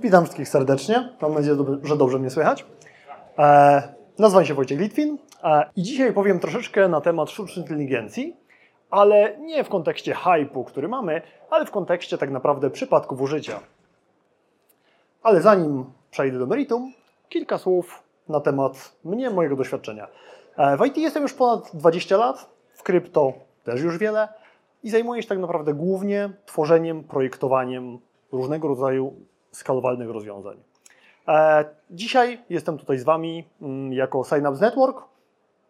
Witam wszystkich serdecznie. Mam nadzieję, że dobrze mnie słychać. E, nazywam się Wojciech Litwin e, i dzisiaj powiem troszeczkę na temat sztucznej inteligencji, ale nie w kontekście hypu, który mamy, ale w kontekście tak naprawdę przypadków użycia. Ale zanim przejdę do meritum, kilka słów na temat mnie, mojego doświadczenia. E, w IT jestem już ponad 20 lat, w krypto też już wiele i zajmuję się tak naprawdę głównie tworzeniem, projektowaniem różnego rodzaju skalowalnych rozwiązań. E, dzisiaj jestem tutaj z Wami mm, jako Synapse Network,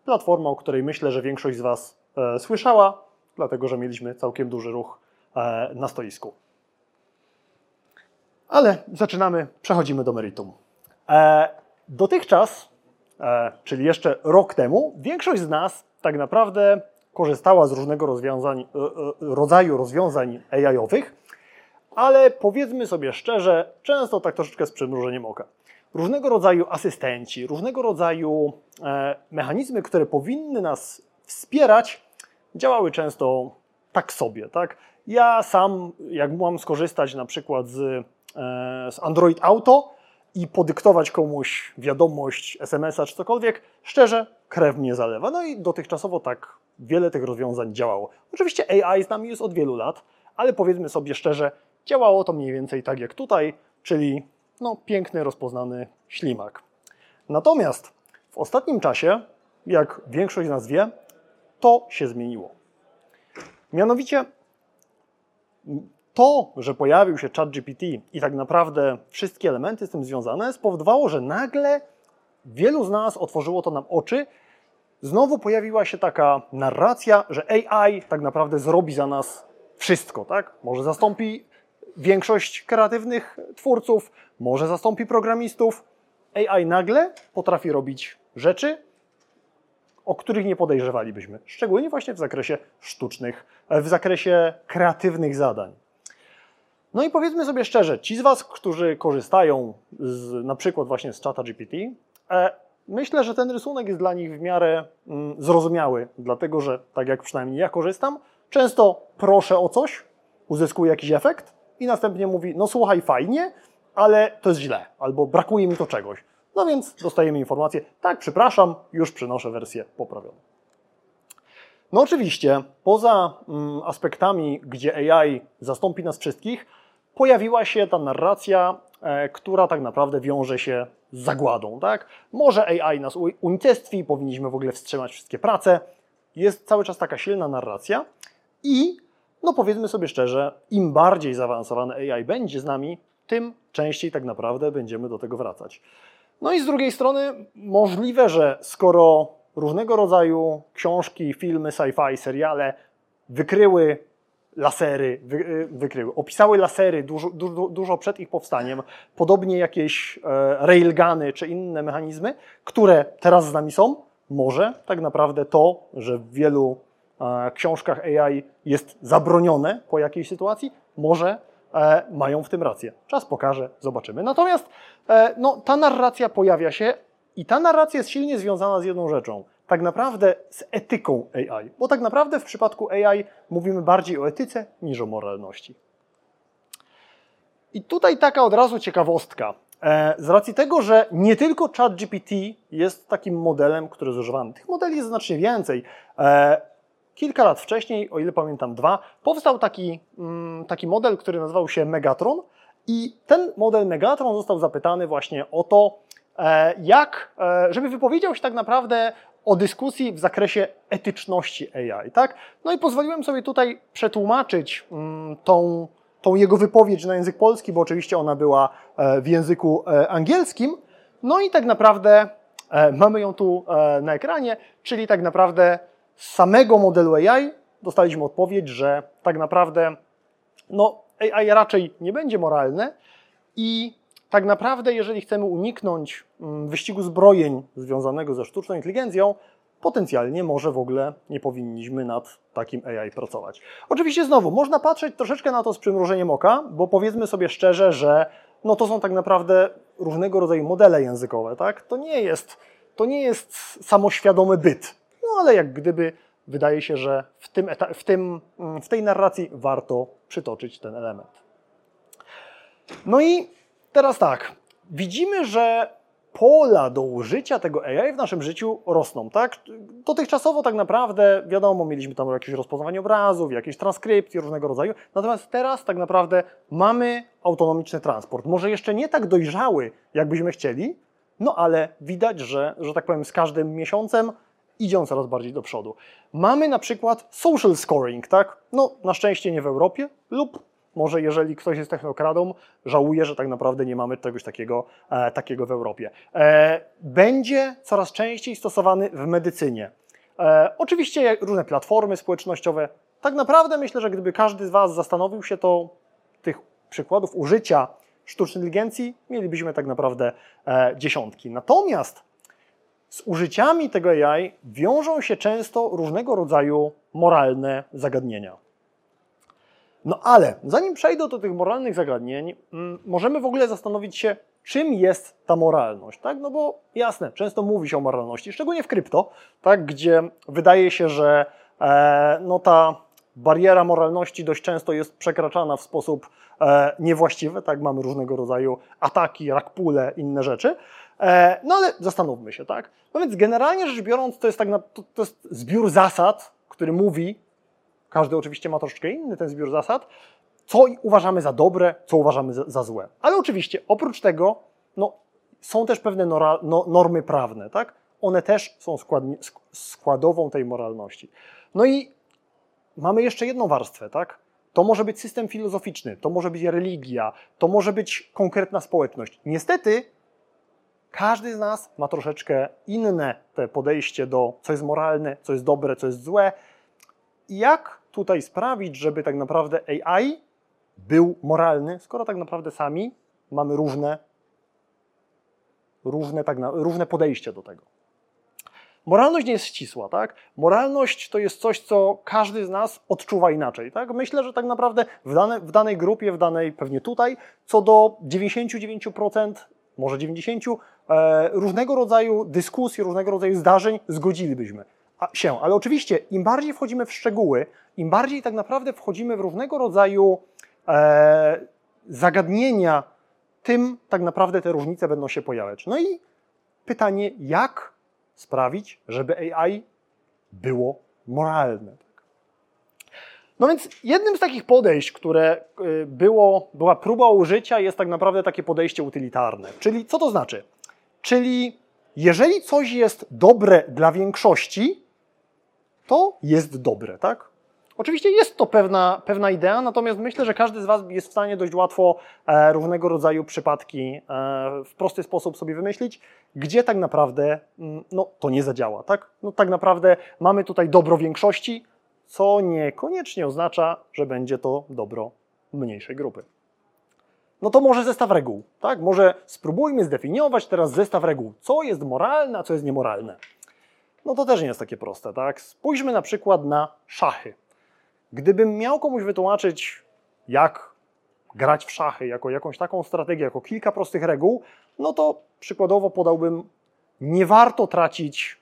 platforma, o której myślę, że większość z Was e, słyszała, dlatego że mieliśmy całkiem duży ruch e, na stoisku. Ale zaczynamy, przechodzimy do meritum. Dotychczas, czyli jeszcze rok temu, większość z nas tak naprawdę korzystała z różnego rozwiązań, rodzaju rozwiązań AI-owych, ale powiedzmy sobie szczerze, często tak troszeczkę z przymrużeniem oka. Różnego rodzaju asystenci, różnego rodzaju e, mechanizmy, które powinny nas wspierać, działały często tak sobie. Tak? Ja sam, jak mam skorzystać na przykład z, e, z Android Auto i podyktować komuś wiadomość, SMS-a czy cokolwiek, szczerze, krew mnie zalewa. No i dotychczasowo tak wiele tych rozwiązań działało. Oczywiście AI z nami jest od wielu lat, ale powiedzmy sobie szczerze, Działało to mniej więcej tak jak tutaj, czyli no, piękny, rozpoznany ślimak. Natomiast w ostatnim czasie, jak większość z nas wie, to się zmieniło. Mianowicie to, że pojawił się ChatGPT i tak naprawdę wszystkie elementy z tym związane, spowodowało, że nagle wielu z nas otworzyło to nam oczy. Znowu pojawiła się taka narracja, że AI tak naprawdę zrobi za nas wszystko, tak? Może zastąpi większość kreatywnych twórców, może zastąpi programistów. AI nagle potrafi robić rzeczy, o których nie podejrzewalibyśmy, szczególnie właśnie w zakresie sztucznych, w zakresie kreatywnych zadań. No i powiedzmy sobie szczerze, ci z Was, którzy korzystają z, na przykład właśnie z czata GPT, e, myślę, że ten rysunek jest dla nich w miarę mm, zrozumiały, dlatego że, tak jak przynajmniej ja korzystam, często proszę o coś, uzyskuję jakiś efekt, i następnie mówi, no słuchaj, fajnie, ale to jest źle, albo brakuje mi to czegoś. No więc dostajemy informację, tak, przepraszam, już przynoszę wersję poprawioną. No oczywiście, poza mm, aspektami, gdzie AI zastąpi nas wszystkich, pojawiła się ta narracja, e, która tak naprawdę wiąże się z zagładą. Tak? Może AI nas unicestwi, powinniśmy w ogóle wstrzymać wszystkie prace. Jest cały czas taka silna narracja i no powiedzmy sobie szczerze, im bardziej zaawansowane AI będzie z nami, tym częściej tak naprawdę będziemy do tego wracać. No i z drugiej strony możliwe, że skoro różnego rodzaju książki, filmy, sci-fi, seriale wykryły lasery, wy, wykryły, opisały lasery dużo, dużo, dużo, przed ich powstaniem, podobnie jakieś e, railguny czy inne mechanizmy, które teraz z nami są, może tak naprawdę to, że w wielu książkach AI jest zabronione po jakiejś sytuacji, może e, mają w tym rację. Czas pokaże, zobaczymy. Natomiast e, no, ta narracja pojawia się i ta narracja jest silnie związana z jedną rzeczą. Tak naprawdę z etyką AI, bo tak naprawdę w przypadku AI mówimy bardziej o etyce niż o moralności. I tutaj taka od razu ciekawostka. E, z racji tego, że nie tylko ChatGPT jest takim modelem, który jest używany. Tych modeli jest znacznie więcej. Kilka lat wcześniej, o ile pamiętam dwa, powstał taki, mm, taki model, który nazywał się Megatron i ten model Megatron został zapytany właśnie o to, e, jak, e, żeby wypowiedział się tak naprawdę o dyskusji w zakresie etyczności AI, tak? No i pozwoliłem sobie tutaj przetłumaczyć mm, tą, tą jego wypowiedź na język polski, bo oczywiście ona była e, w języku angielskim. No i tak naprawdę mamy ją tu na ekranie, czyli tak naprawdę z samego modelu AI dostaliśmy odpowiedź, że tak naprawdę no, AI raczej nie będzie moralne i tak naprawdę, jeżeli chcemy uniknąć mm, wyścigu zbrojeń związanego ze sztuczną inteligencją, potencjalnie może w ogóle nie powinniśmy nad takim AI pracować. Oczywiście znowu, można patrzeć troszeczkę na to z przymrużeniem oka, bo powiedzmy sobie szczerze, że no to są tak naprawdę różnego rodzaju modele językowe, tak? To nie jest, to nie jest samoświadomy byt. Ale jak gdyby wydaje się, że w, tym, w, tym, w tej narracji warto przytoczyć ten element. No i Teraz tak, widzimy, że pola do użycia tego AI w naszym życiu rosną, tak? Dotychczasowo tak naprawdę, wiadomo, mieliśmy tam jakieś rozpoznawanie obrazów, jakieś transkrypcje różnego rodzaju, natomiast teraz tak naprawdę mamy autonomiczny transport. Może jeszcze nie tak dojrzały, jakbyśmy chcieli, no ale widać, że, że tak powiem, z każdym miesiącem idzie on coraz bardziej do przodu. Mamy na przykład social scoring, tak? No, na szczęście nie w Europie lub może jeżeli ktoś jest technokradą, żałuje, że tak naprawdę nie mamy czegoś takiego, e, takiego w Europie. E, będzie coraz częściej stosowany w medycynie. E, oczywiście różne platformy społecznościowe. Tak naprawdę myślę, że gdyby każdy z Was zastanowił się, to tych przykładów użycia sztucznej inteligencji mielibyśmy tak naprawdę e, dziesiątki. Natomiast z użyciami tego AI wiążą się często różnego rodzaju moralne zagadnienia. No ale zanim przejdę do tych moralnych zagadnień, mm, możemy w ogóle zastanowić się, czym jest ta moralność, tak? No bo jasne, często mówi się o moralności, szczególnie w krypto, tak? Gdzie wydaje się, że e, no ta bariera moralności dość często jest przekraczana w sposób e, niewłaściwy, tak? Mamy różnego rodzaju ataki, rakpule, inne rzeczy. E, no ale zastanówmy się, tak? No więc generalnie rzecz biorąc, to jest, tak na, to, to jest zbiór zasad, który mówi, każdy oczywiście ma troszeczkę inny ten zbiór zasad, co uważamy za dobre, co uważamy za, za złe. Ale oczywiście oprócz tego no, są też pewne nora, no, normy prawne, tak? One też są składową tej moralności. No i mamy jeszcze jedną warstwę, tak? To może być system filozoficzny, to może być religia, to może być konkretna społeczność. Niestety każdy z nas ma troszeczkę inne podejście do co jest moralne, co jest dobre, co jest złe. I jak tutaj sprawić, żeby tak naprawdę AI był moralny, skoro tak naprawdę sami mamy różne, różne, tak na, różne podejście do tego. Moralność nie jest ścisła, tak? Moralność to jest coś, co każdy z nas odczuwa inaczej, tak? Myślę, że tak naprawdę w, dane, w danej grupie, w danej pewnie tutaj, co do 99%, może 90%, e, różnego rodzaju dyskusji, różnego rodzaju zdarzeń zgodzilibyśmy się. Ale oczywiście, im bardziej wchodzimy w szczegóły, im bardziej tak naprawdę wchodzimy w różnego rodzaju e, zagadnienia, tym tak naprawdę te różnice będą się pojawiać. No i pytanie, jak sprawić, żeby AI było moralne? No więc jednym z takich podejść, które e, było, była próba użycia, jest tak naprawdę takie podejście utylitarne. Czyli co to znaczy? Czyli jeżeli coś jest dobre dla większości, to jest dobre, tak? Oczywiście jest to pewna, pewna idea, natomiast myślę, że każdy z Was jest w stanie dość łatwo e, różnego rodzaju przypadki e, w prosty sposób sobie wymyślić, gdzie tak naprawdę mm, no, to nie zadziała. Tak? No, tak naprawdę mamy tutaj dobro większości, co niekoniecznie oznacza, że będzie to dobro mniejszej grupy. No to może zestaw reguł. Tak? Może spróbujmy zdefiniować teraz zestaw reguł, co jest moralne, a co jest niemoralne. No to też nie jest takie proste, tak? Spójrzmy na przykład na szachy. Gdybym miał komuś wytłumaczyć, jak grać w szachy, jako jakąś taką strategię, jako kilka prostych reguł, no to przykładowo podałbym, nie warto tracić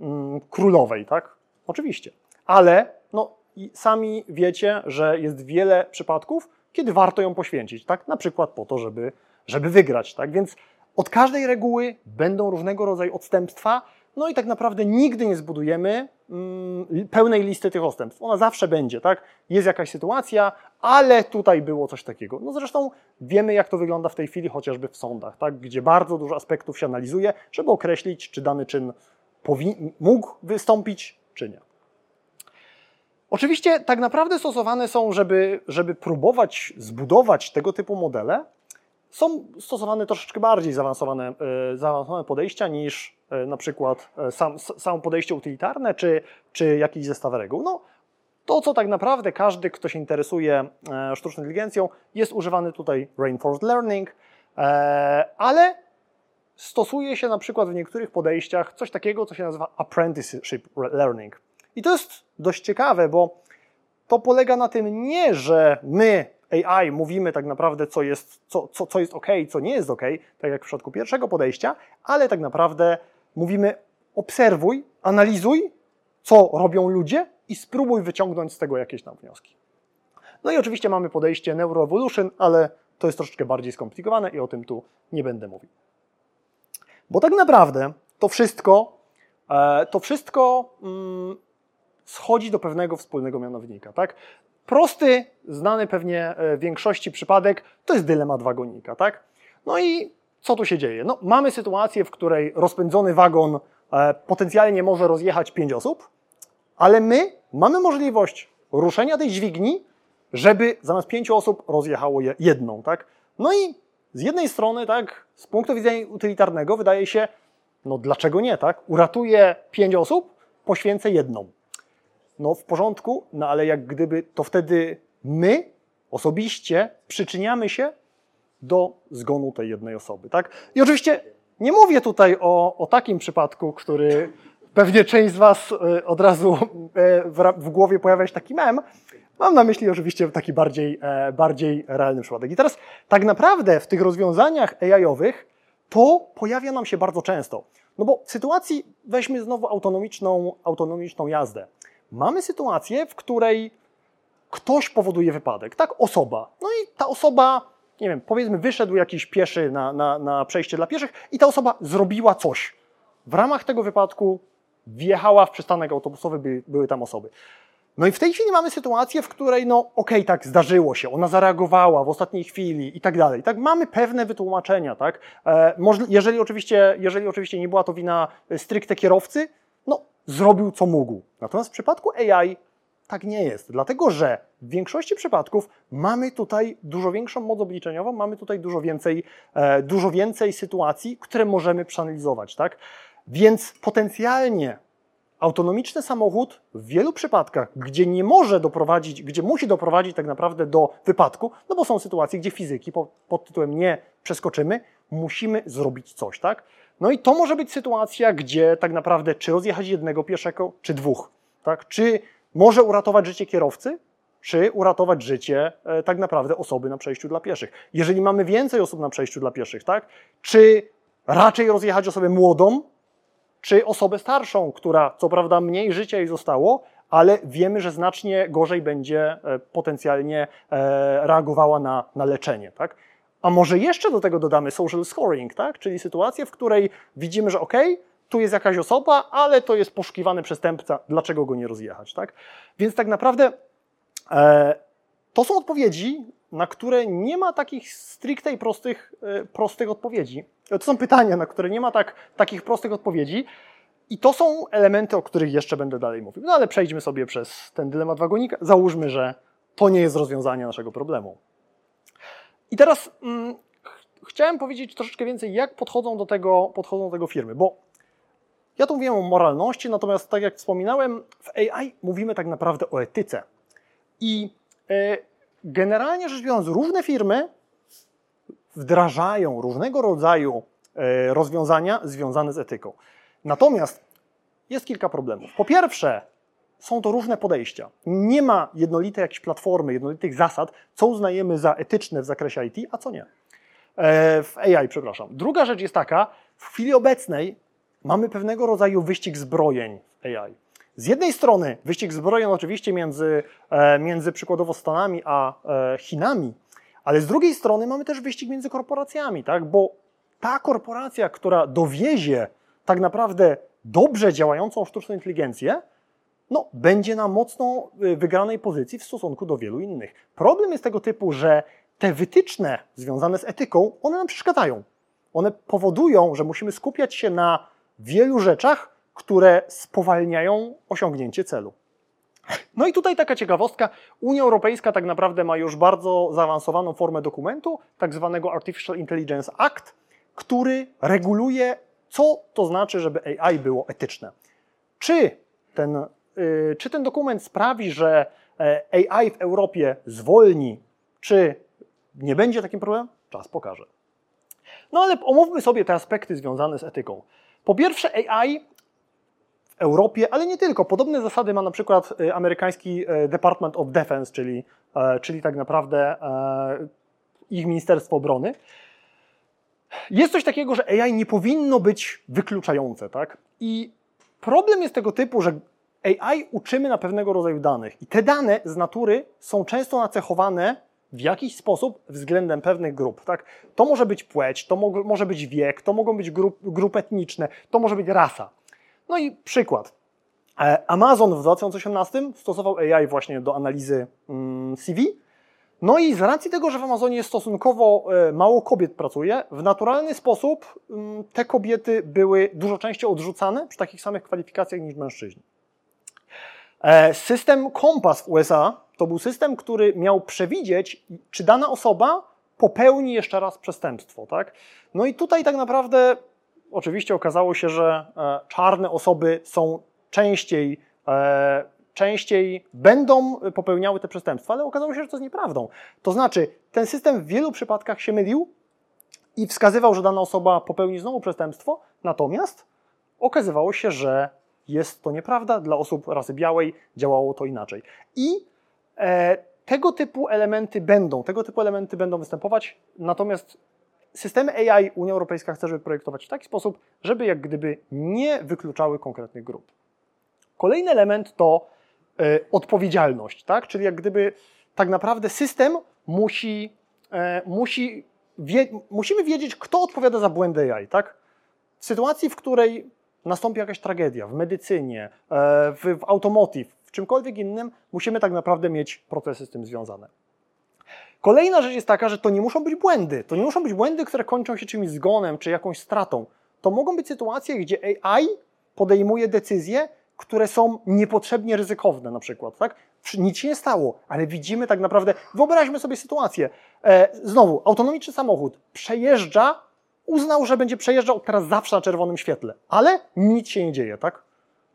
mm, królowej, tak? Oczywiście. Ale no, sami wiecie, że jest wiele przypadków, kiedy warto ją poświęcić, tak? Na przykład po to, żeby, żeby wygrać, tak? Więc od każdej reguły będą różnego rodzaju odstępstwa, no i tak naprawdę nigdy nie zbudujemy mm, pełnej listy tych odstępstw. Ona zawsze będzie, tak? Jest jakaś sytuacja, ale tutaj było coś takiego. No zresztą wiemy, jak to wygląda w tej chwili chociażby w sądach, tak? Gdzie bardzo dużo aspektów się analizuje, żeby określić, czy dany czyn mógł wystąpić, czy nie. Oczywiście tak naprawdę stosowane są, żeby, żeby próbować zbudować tego typu modele, są stosowane troszeczkę bardziej zaawansowane, e, zaawansowane podejścia niż e, na przykład e, sam, samo podejście utylitarne czy, czy jakiś zestaw reguł. No, to, co tak naprawdę każdy, kto się interesuje sztuczną inteligencją, jest używany tutaj reinforced learning, ale stosuje się na przykład w niektórych podejściach coś takiego, co się nazywa apprenticeship learning. I to jest dość ciekawe, bo to polega na tym nie, że my AI mówimy tak naprawdę, co jest, co, co, co jest ok, co nie jest ok, tak jak w przypadku pierwszego podejścia, ale tak naprawdę mówimy obserwuj, analizuj, co robią ludzie i spróbuj wyciągnąć z tego jakieś tam wnioski. No i oczywiście mamy podejście Neuroevolution, ale to jest troszeczkę bardziej skomplikowane i o tym tu nie będę mówił. Bo tak naprawdę to wszystko, e, to wszystko mm, schodzi do pewnego wspólnego mianownika. Tak? Prosty, znany pewnie e, większości przypadek, to jest dylemat wagonika. Tak? No i co tu się dzieje? No, mamy sytuację, w której rozpędzony wagon e, potencjalnie może rozjechać pięć osób, ale my mamy możliwość ruszenia tej dźwigni, żeby zamiast pięciu osób rozjechało je jedną. Tak? No i z jednej strony, tak, z punktu widzenia utylitarnego wydaje się, no dlaczego nie, tak? Uratuję pięć osób, poświęcę jedną. No w porządku, no ale jak gdyby to wtedy my osobiście przyczyniamy się do zgonu tej jednej osoby, tak? I oczywiście nie mówię tutaj o, o takim przypadku, który pewnie część z Was e, od razu e, w, głowie pojawia się taki mem. Mam na myśli oczywiście taki bardziej, e, bardziej realny przypadek. I teraz tak naprawdę w tych rozwiązaniach AI-owych to pojawia nam się bardzo często. No bo w sytuacji, weźmy znowu autonomiczną, autonomiczną jazdę. Mamy sytuację, w której ktoś powoduje wypadek, tak? Osoba. No i ta osoba, nie wiem, powiedzmy, wyszedł jakiś pieszy na, na, na przejście dla pieszych i ta osoba zrobiła coś. W ramach tego wypadku wjechała w przystanek autobusowy, by, były tam osoby. No i w tej chwili mamy sytuację, w której, no okej, okay, tak, zdarzyło się, ona zareagowała w ostatniej chwili i tak dalej. Tak, mamy pewne wytłumaczenia, tak? E, jeżeli, oczywiście, jeżeli oczywiście nie była to wina stricte kierowcy, no zrobił co mógł. Natomiast w przypadku AI tak nie jest, dlatego że w większości przypadków mamy tutaj dużo większą moc obliczeniową, mamy tutaj dużo więcej, e, dużo więcej sytuacji, które możemy przeanalizować, tak? Więc potencjalnie autonomiczny samochód w wielu przypadkach, gdzie nie może doprowadzić, gdzie musi doprowadzić tak naprawdę do wypadku, no bo są sytuacje, gdzie fizyki pod, pod tytułem nie przeskoczymy, musimy zrobić coś, tak? No i to może być sytuacja, gdzie tak naprawdę czy rozjechać jednego pieszego, czy dwóch, tak? Czy może uratować życie kierowcy, czy uratować życie e, tak naprawdę osoby na przejściu dla pieszych. Jeżeli mamy więcej osób na przejściu dla pieszych, tak? Czy raczej rozjechać osobę młodą, czy osobę starszą, która co prawda mniej życia jej zostało, ale wiemy, że znacznie gorzej będzie e, potencjalnie e, reagowała na, na leczenie. Tak? A może jeszcze do tego dodamy social scoring, tak? czyli sytuację, w której widzimy, że ok, tu jest jakaś osoba, ale to jest poszukiwany przestępca, dlaczego go nie rozjechać. Tak? Więc tak naprawdę e, to są odpowiedzi, na które nie ma takich stricte i prostych, e, prostych odpowiedzi. To są pytania, na które nie ma tak, takich prostych odpowiedzi. I to są elementy, o których jeszcze będę dalej mówił. No ale przejdźmy sobie przez ten dylemat wagonika. Załóżmy, że to nie jest rozwiązanie naszego problemu. I teraz mm, ch chciałem powiedzieć troszeczkę więcej, jak podchodzą do, tego, podchodzą do tego firmy, bo ja tu mówiłem o moralności, natomiast tak jak wspominałem, w AI mówimy tak naprawdę o etyce. I e, generalnie rzecz biorąc, różne firmy wdrażają różnego rodzaju e, rozwiązania związane z etyką. Natomiast jest kilka problemów. Po pierwsze, są to różne podejścia. Nie ma jednolitej jakiejś platformy, jednolitych zasad, co uznajemy za etyczne w zakresie IT, a co nie. E, w AI, przepraszam. Druga rzecz jest taka, w chwili obecnej mamy pewnego rodzaju wyścig zbrojeń w AI. Z jednej strony wyścig zbrojeń oczywiście między, e, między przykładowo Stanami a e, Chinami, ale z drugiej strony mamy też wyścig między korporacjami, tak? bo ta korporacja, która dowiezie tak naprawdę dobrze działającą sztuczną inteligencję, no, będzie na mocno y, wygranej pozycji w stosunku do wielu innych. Problem jest tego typu, że te wytyczne związane z etyką, one nam przeszkadzają. One powodują, że musimy skupiać się na wielu rzeczach, które spowalniają osiągnięcie celu. No i tutaj taka ciekawostka. Unia Europejska tak naprawdę ma już bardzo zaawansowaną formę dokumentu, tak zwanego Artificial Intelligence Act, który reguluje, co to znaczy, żeby AI było etyczne. Czy ten, czy ten dokument sprawi, że e, AI w Europie zwolni, czy nie będzie takim problemem? Czas pokaże. No ale omówmy sobie te aspekty związane z etyką. Po pierwsze, AI Europie, ale nie tylko. Podobne zasady ma na przykład y, amerykański y, Department of Defense, czyli, e, czyli tak naprawdę e, ich Ministerstwo Obrony. Jest coś takiego, że AI nie powinno być wykluczające, tak? I problem jest tego typu, że AI uczymy na pewnego rodzaju danych i te dane z natury są często nacechowane w jakiś sposób względem pewnych grup. Tak? To może być płeć, to mo może być wiek, to mogą być grup, grupy etniczne, to może być rasa. No i przykład. E, Amazon w 2018 stosował AI właśnie do analizy mm, CV. No i z racji tego, że w Amazonie stosunkowo e, mało kobiet pracuje, w naturalny sposób mm, te kobiety były dużo częściej odrzucane przy takich samych kwalifikacjach niż mężczyźni. E, system Kompas w USA to był system, który miał przewidzieć, czy dana osoba popełni jeszcze raz przestępstwo. Tak? No i tutaj tak naprawdę oczywiście okazało się, że e, czarne osoby są częściej, e, częściej będą popełniały te przestępstwa, ale okazało się, że to jest nieprawdą. To znaczy, ten system w wielu przypadkach się mylił i wskazywał, że dana osoba popełni znowu przestępstwo, natomiast okazywało się, że jest to nieprawda, dla osób rasy białej działało to inaczej. I e, tego typu elementy będą, tego typu elementy będą występować, natomiast systemy AI Unia Europejska chce żeby projektować w taki sposób, żeby jak gdyby nie wykluczały konkretnych grup. Kolejny element to e, odpowiedzialność, tak? czyli jak gdyby tak naprawdę system musi, e, musi wie, musimy wiedzieć, kto odpowiada za błędy AI. Tak? W sytuacji, w której nastąpi jakaś tragedia w medycynie, e, w, w automotive, w czymkolwiek innym, musimy tak naprawdę mieć procesy z tym związane. Kolejna rzecz jest taka, że to nie muszą być błędy. To nie muszą być błędy, które kończą się czymś zgonem czy jakąś stratą. To mogą być sytuacje, gdzie AI podejmuje decyzje, które są niepotrzebnie ryzykowne na przykład, tak? Nic się nie stało, ale widzimy tak naprawdę, wyobraźmy sobie sytuację, e, znowu, autonomiczny samochód przejeżdża uznał, że będzie przejeżdżał teraz zawsze na czerwonym świetle, ale nic się nie dzieje, tak?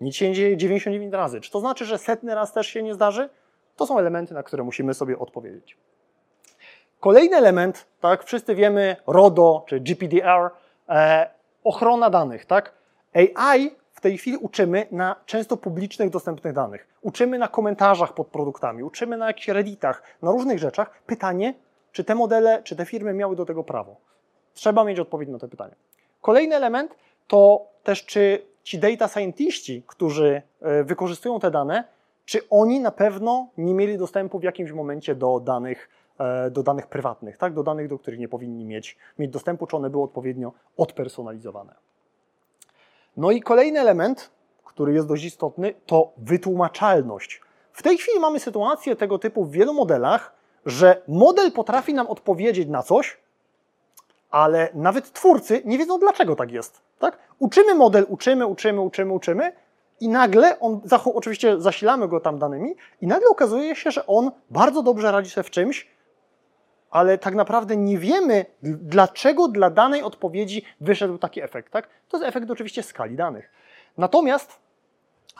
Nic się nie dzieje 99 razy. Czy to znaczy, że setny raz też się nie zdarzy? To są elementy, na które musimy sobie odpowiedzieć. Kolejny element, tak, wszyscy wiemy, RODO czy GPDR, e, ochrona danych, tak? AI w tej chwili uczymy na często publicznych, dostępnych danych. Uczymy na komentarzach pod produktami, uczymy na jakichś redditach, na różnych rzeczach. Pytanie, czy te modele, czy te firmy miały do tego prawo? Trzeba mieć odpowiedź na te pytania. Kolejny element to też, czy ci data scientiści, którzy e, wykorzystują te dane, czy oni na pewno nie mieli dostępu w jakimś momencie do danych, e, do danych prywatnych, tak? do danych, do których nie powinni mieć, mieć dostępu, czy one były odpowiednio odpersonalizowane. No i kolejny element, który jest dość istotny, to wytłumaczalność. W tej chwili mamy sytuację tego typu w wielu modelach, że model potrafi nam odpowiedzieć na coś, ale nawet twórcy nie wiedzą, dlaczego tak jest. Tak? Uczymy model, uczymy, uczymy, uczymy, uczymy i nagle on, oczywiście zasilamy go tam danymi i nagle okazuje się, że on bardzo dobrze radzi sobie w czymś, ale tak naprawdę nie wiemy, dlaczego dla danej odpowiedzi wyszedł taki efekt. Tak? To jest efekt oczywiście skali danych. Natomiast,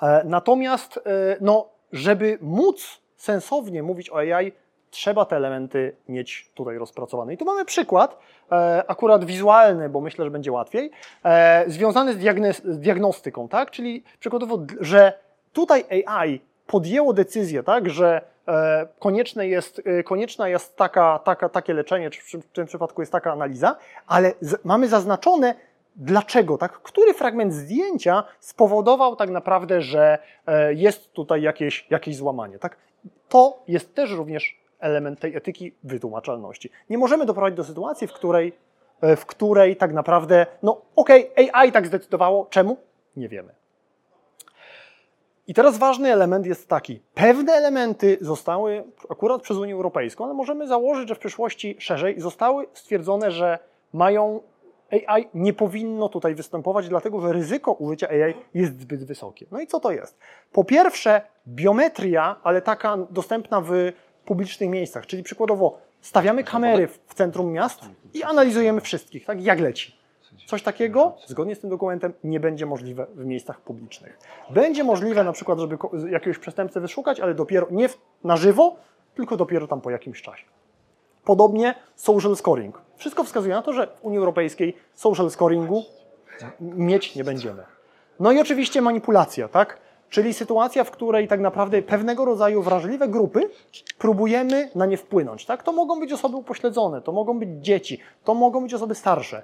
e, natomiast e, no, żeby móc sensownie mówić o AI, trzeba te elementy mieć tutaj rozpracowane. I tu mamy przykład, e, akurat wizualny, bo myślę, że będzie łatwiej, e, związany z, diagnostyką, tak? Czyli przykładowo, że tutaj AI podjęło decyzję, tak, że e, konieczne jest, konieczna jest taka, taka, takie leczenie, czy w tym przypadku jest taka analiza, ale mamy zaznaczone, dlaczego, tak? Który fragment zdjęcia spowodował tak naprawdę, że jest tutaj jakieś, jakieś złamanie, tak? To jest też również element tej etyki wytłumaczalności. Nie możemy doprowadzić do sytuacji, w której, e, w której tak naprawdę, no okej, okay, AI tak zdecydowało, czemu? Nie wiemy. I teraz ważny element jest taki. Pewne elementy zostały akurat przez Unię Europejską, ale możemy założyć, że w przyszłości szerzej zostały stwierdzone, że mają AI nie powinno tutaj występować, dlatego że ryzyko użycia AI jest zbyt wysokie. No i co to jest? Po pierwsze, biometria, ale taka dostępna w publicznych miejscach, czyli przykładowo stawiamy kamery w centrum miast i analizujemy wszystkich, tak jak leci. Coś takiego, zgodnie z tym dokumentem, nie będzie możliwe w miejscach publicznych. Będzie możliwe na przykład, żeby jakiegoś przestępcę wyszukać, ale dopiero nie na żywo, tylko dopiero tam po jakimś czasie. Podobnie social scoring. Wszystko wskazuje na to, że w Unii Europejskiej social scoringu mieć nie będziemy. No i oczywiście manipulacja, tak? Czyli sytuacja, w której tak naprawdę pewnego rodzaju wrażliwe grupy próbujemy na nie wpłynąć. Tak? To mogą być osoby upośledzone, to mogą być dzieci, to mogą być osoby starsze.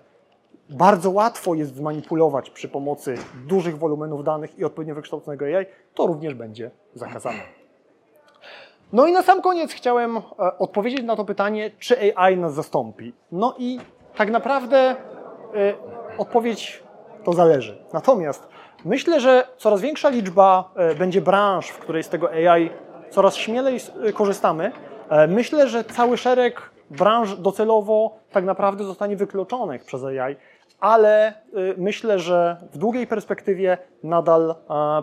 bardzo łatwo jest zmanipulować przy pomocy dużych wolumenów danych i odpowiednio wykształconego AI, to również będzie zakazane. No i na sam koniec chciałem e, odpowiedzieć na to pytanie, czy AI nas zastąpi. No i tak naprawdę e, odpowiedź to zależy. Natomiast myślę, że coraz większa liczba e, będzie branż, w której z tego AI coraz śmielej korzystamy. Myślę, że cały szereg branż docelowo tak naprawdę zostanie wykluczonych przez AI, ale myślę, że w długiej perspektywie nadal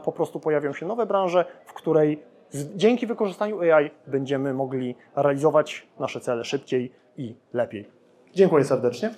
po prostu pojawią się nowe branże, w której dzięki wykorzystaniu AI będziemy mogli realizować nasze cele szybciej i lepiej. Dziękuję serdecznie.